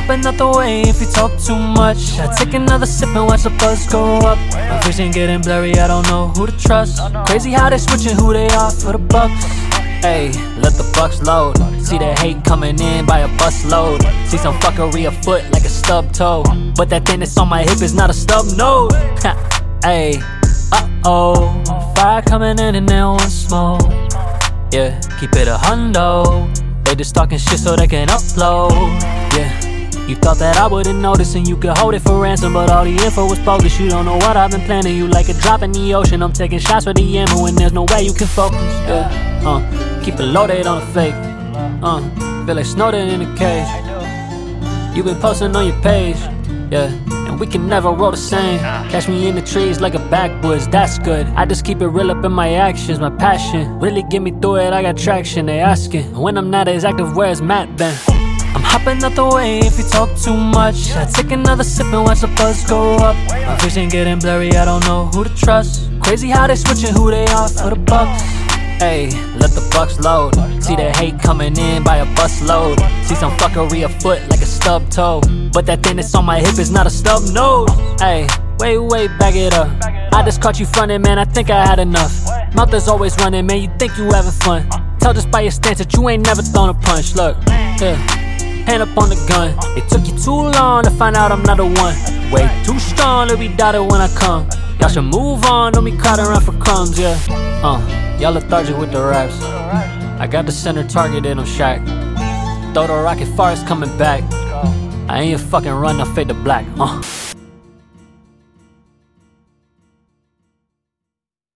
hopping out the way if you talk too much. I take another sip and watch the buzz go up. My vision getting blurry, I don't know who to trust. Crazy how they switching who they are for the bucks. Hey, let the bucks load. See the hate coming in by a bus load. See some fuckery afoot like a stub toe. But that thing that's on my hip is not a stub nose. Hey, uh oh. Fire coming in and they don't smoke. Yeah, keep it a hundo. They just talking shit so they can upload. You thought that I wouldn't notice and you could hold it for ransom, but all the info was bogus. You don't know what I've been planning. You like a drop in the ocean. I'm taking shots with the ammo and there's no way you can focus. Yeah, uh, keep it loaded on the fake. Uh, feel like Snowden in a cage. You been posting on your page, yeah. And we can never roll the same. Catch me in the trees like a backwoods, that's good. I just keep it real up in my actions, my passion. Really get me through it, I got traction. They asking when I'm not as active, where's Matt been? I'm hopping out the way if you talk too much. I take another sip and watch the buzz go up. My vision getting blurry, I don't know who to trust. Crazy how they switching who they are for the bucks. Hey, let the bucks load. See the hate coming in by a bus load. See some fuckery afoot like a stub toe. But that thing that's on my hip is not a stub nose. Hey, wait, wait, back it up. I just caught you frontin', man. I think I had enough. Mouth is always running, man. You think you having fun? Tell just by your stance that you ain't never thrown a punch. Look, yeah. Hand up on the gun. It took you too long to find out I'm not the one. Way too strong to be doubted when I come. Y'all should move on, don't be caught around for crumbs, yeah. Uh, y'all lethargic with the raps. I got the center targeted on Shaq. Throw the rocket far, it's coming back. I ain't fucking run, I fade to black. Uh.